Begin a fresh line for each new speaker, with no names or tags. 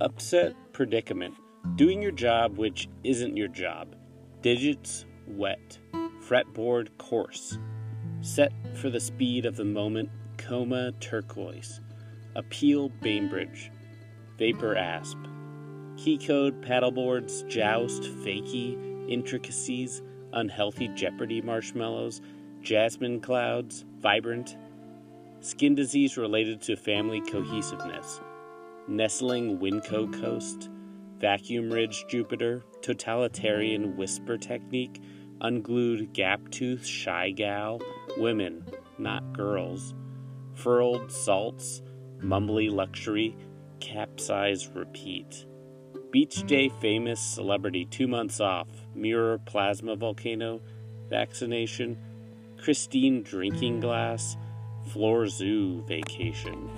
Upset predicament. Doing your job which isn't your job. Digits wet. Fretboard coarse. Set for the speed of the moment. Coma turquoise. Appeal Bainbridge. Vapor asp. Keycode paddleboards. Joust fakey. Intricacies. Unhealthy Jeopardy marshmallows. Jasmine clouds. Vibrant. Skin disease related to family cohesiveness. Nestling Winco Coast, Vacuum Ridge Jupiter, Totalitarian Whisper Technique, Unglued Gap Tooth Shy Gal, Women, Not Girls, Furled Salts, Mumbly Luxury, Capsize Repeat. Beach Day Famous Celebrity Two Months Off, Mirror Plasma Volcano, Vaccination, Christine Drinking Glass, Floor Zoo Vacation.